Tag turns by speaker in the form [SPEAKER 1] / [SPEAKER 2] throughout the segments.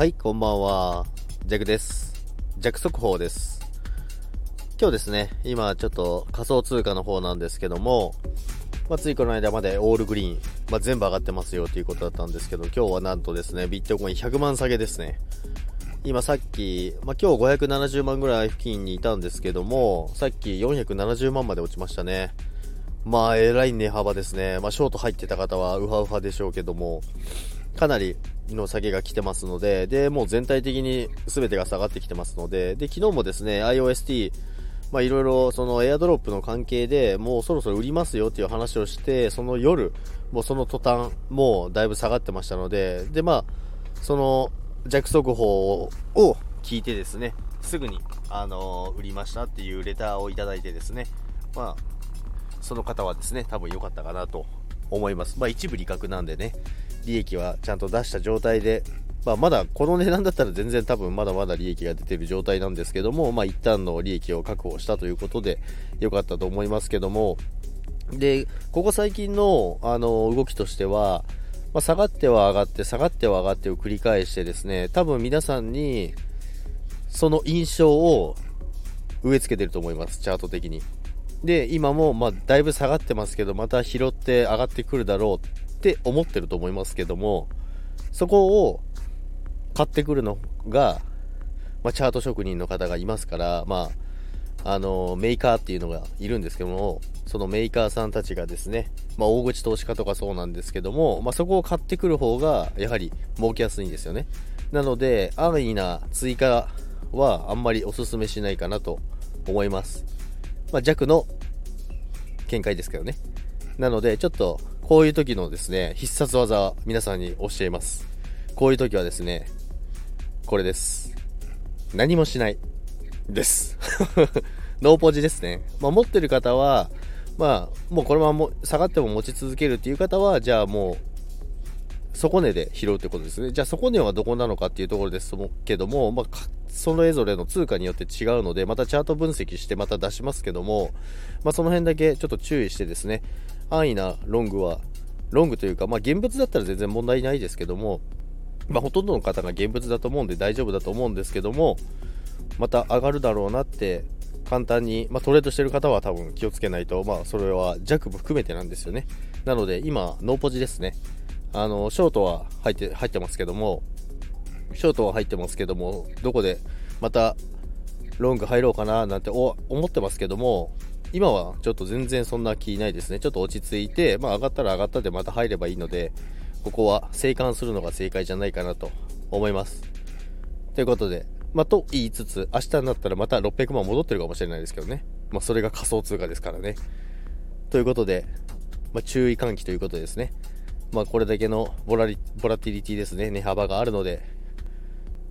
[SPEAKER 1] はい、こんばんは。ジャクです。ジャク速報です。今日ですね、今ちょっと仮想通貨の方なんですけども、まあ、ついこの間までオールグリーン、まあ、全部上がってますよということだったんですけど、今日はなんとですね、ビットコイン100万下げですね。今さっき、まあ、今日570万ぐらい付近にいたんですけども、さっき470万まで落ちましたね。まあ、えらい値幅ですね。まあ、ショート入ってた方はウハウハでしょうけども、かなりの下げが来てますので、で、もう全体的に全てが下がってきてますので、で、昨日もですね、IOST、まあいろいろそのエアドロップの関係でもうそろそろ売りますよっていう話をして、その夜、もうその途端、もうだいぶ下がってましたので、で、まあ、その弱速報を聞いてですね、すぐに、あの売りましたっていうレターをいただいてですね、まあ、その方はですね、多分良かったかなと思います。まあ一部利確なんでね、利益はちゃんと出した状態で、まあ、まだこの値段だったら全然多分まだまだ利益が出てる状態なんですけども、まあ、一旦の利益を確保したということで良かったと思いますけども、で、ここ最近のあの動きとしては、まあ、下がっては上がって、下がっては上がってを繰り返してですね、多分皆さんにその印象を植え付けてると思います、チャート的に。で、今もまあだいぶ下がってますけど、また拾って上がってくるだろうって思ってると思いますけども、そこを買ってくるのが、まあ、チャート職人の方がいますから、まあ、あのメーカーっていうのがいるんですけども、そのメーカーさんたちがですね、まあ、大口投資家とかそうなんですけども、まあ、そこを買ってくる方が、やはり儲けやすいんですよね。なので、安易な追加はあんまりお勧めしないかなと思います。まあ、弱の見解ですけどね。なので、ちょっと、こういう時のですね、必殺技、皆さんに教えます。こういう時はですね、これです。何もしない。です。ノーポジですね。まあ、持ってる方は、まあ、もうこのまま下がっても持ち続けるっていう方は、じゃあもう、底値で拾うってことですね。じゃあ底値はどこなのかっていうところですけども、まあ、それぞれの通貨によって違うので、またチャート分析してまた出しますけども、まあ、その辺だけちょっと注意してですね、安易なロングは、ロングというか、まあ、現物だったら全然問題ないですけども、まあ、ほとんどの方が現物だと思うんで大丈夫だと思うんですけども、また上がるだろうなって、簡単に、まあ、トレードしてる方は多分気をつけないと、まあ、それは弱部含めてなんですよね。なので、今、ノーポジですね。あの、ショートは入って、入ってますけども、ショートは入ってますけども、どこでまたロング入ろうかななんて思ってますけども、今はちょっと全然そんな気ないですね。ちょっと落ち着いて、まあ上がったら上がったでまた入ればいいので、ここは生還するのが正解じゃないかなと思います。ということで、まあと言いつつ、明日になったらまた600万戻ってるかもしれないですけどね。まあそれが仮想通貨ですからね。ということで、まあ注意喚起ということですね。まあこれだけのボラリボラティリティですね、値幅があるので、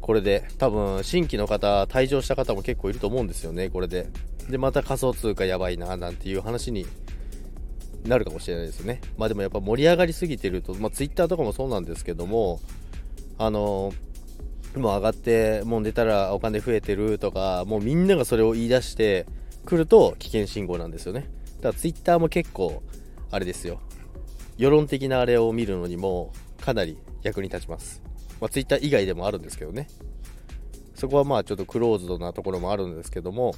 [SPEAKER 1] これで多分新規の方、退場した方も結構いると思うんですよね、これで。で、また仮想通貨やばいな、なんていう話になるかもしれないですよね。まあでもやっぱ盛り上がりすぎてると、まあ Twitter とかもそうなんですけども、あのもう上がって、もう出たらお金増えてるとか、もうみんながそれを言い出してくると危険信号なんですよね。だから Twitter も結構、あれですよ。世論的なあれを見るのにもかなり役に立ちます。まあ、Twitter 以外でもあるんですけどね。そこはまあちょっとクローズドなところもあるんですけども、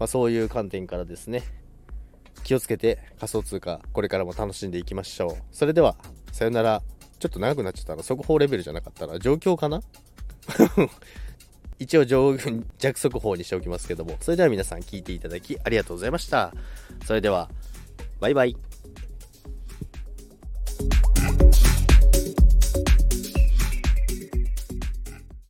[SPEAKER 1] まあ、そういう観点からですね、気をつけて仮想通貨、これからも楽しんでいきましょう。それでは、さよなら。ちょっと長くなっちゃったら、速報レベルじゃなかったら、状況かな？一応上弱速報にしておきますけども、それでは皆さん聞いていただきありがとうございました。それでは、バイバイ。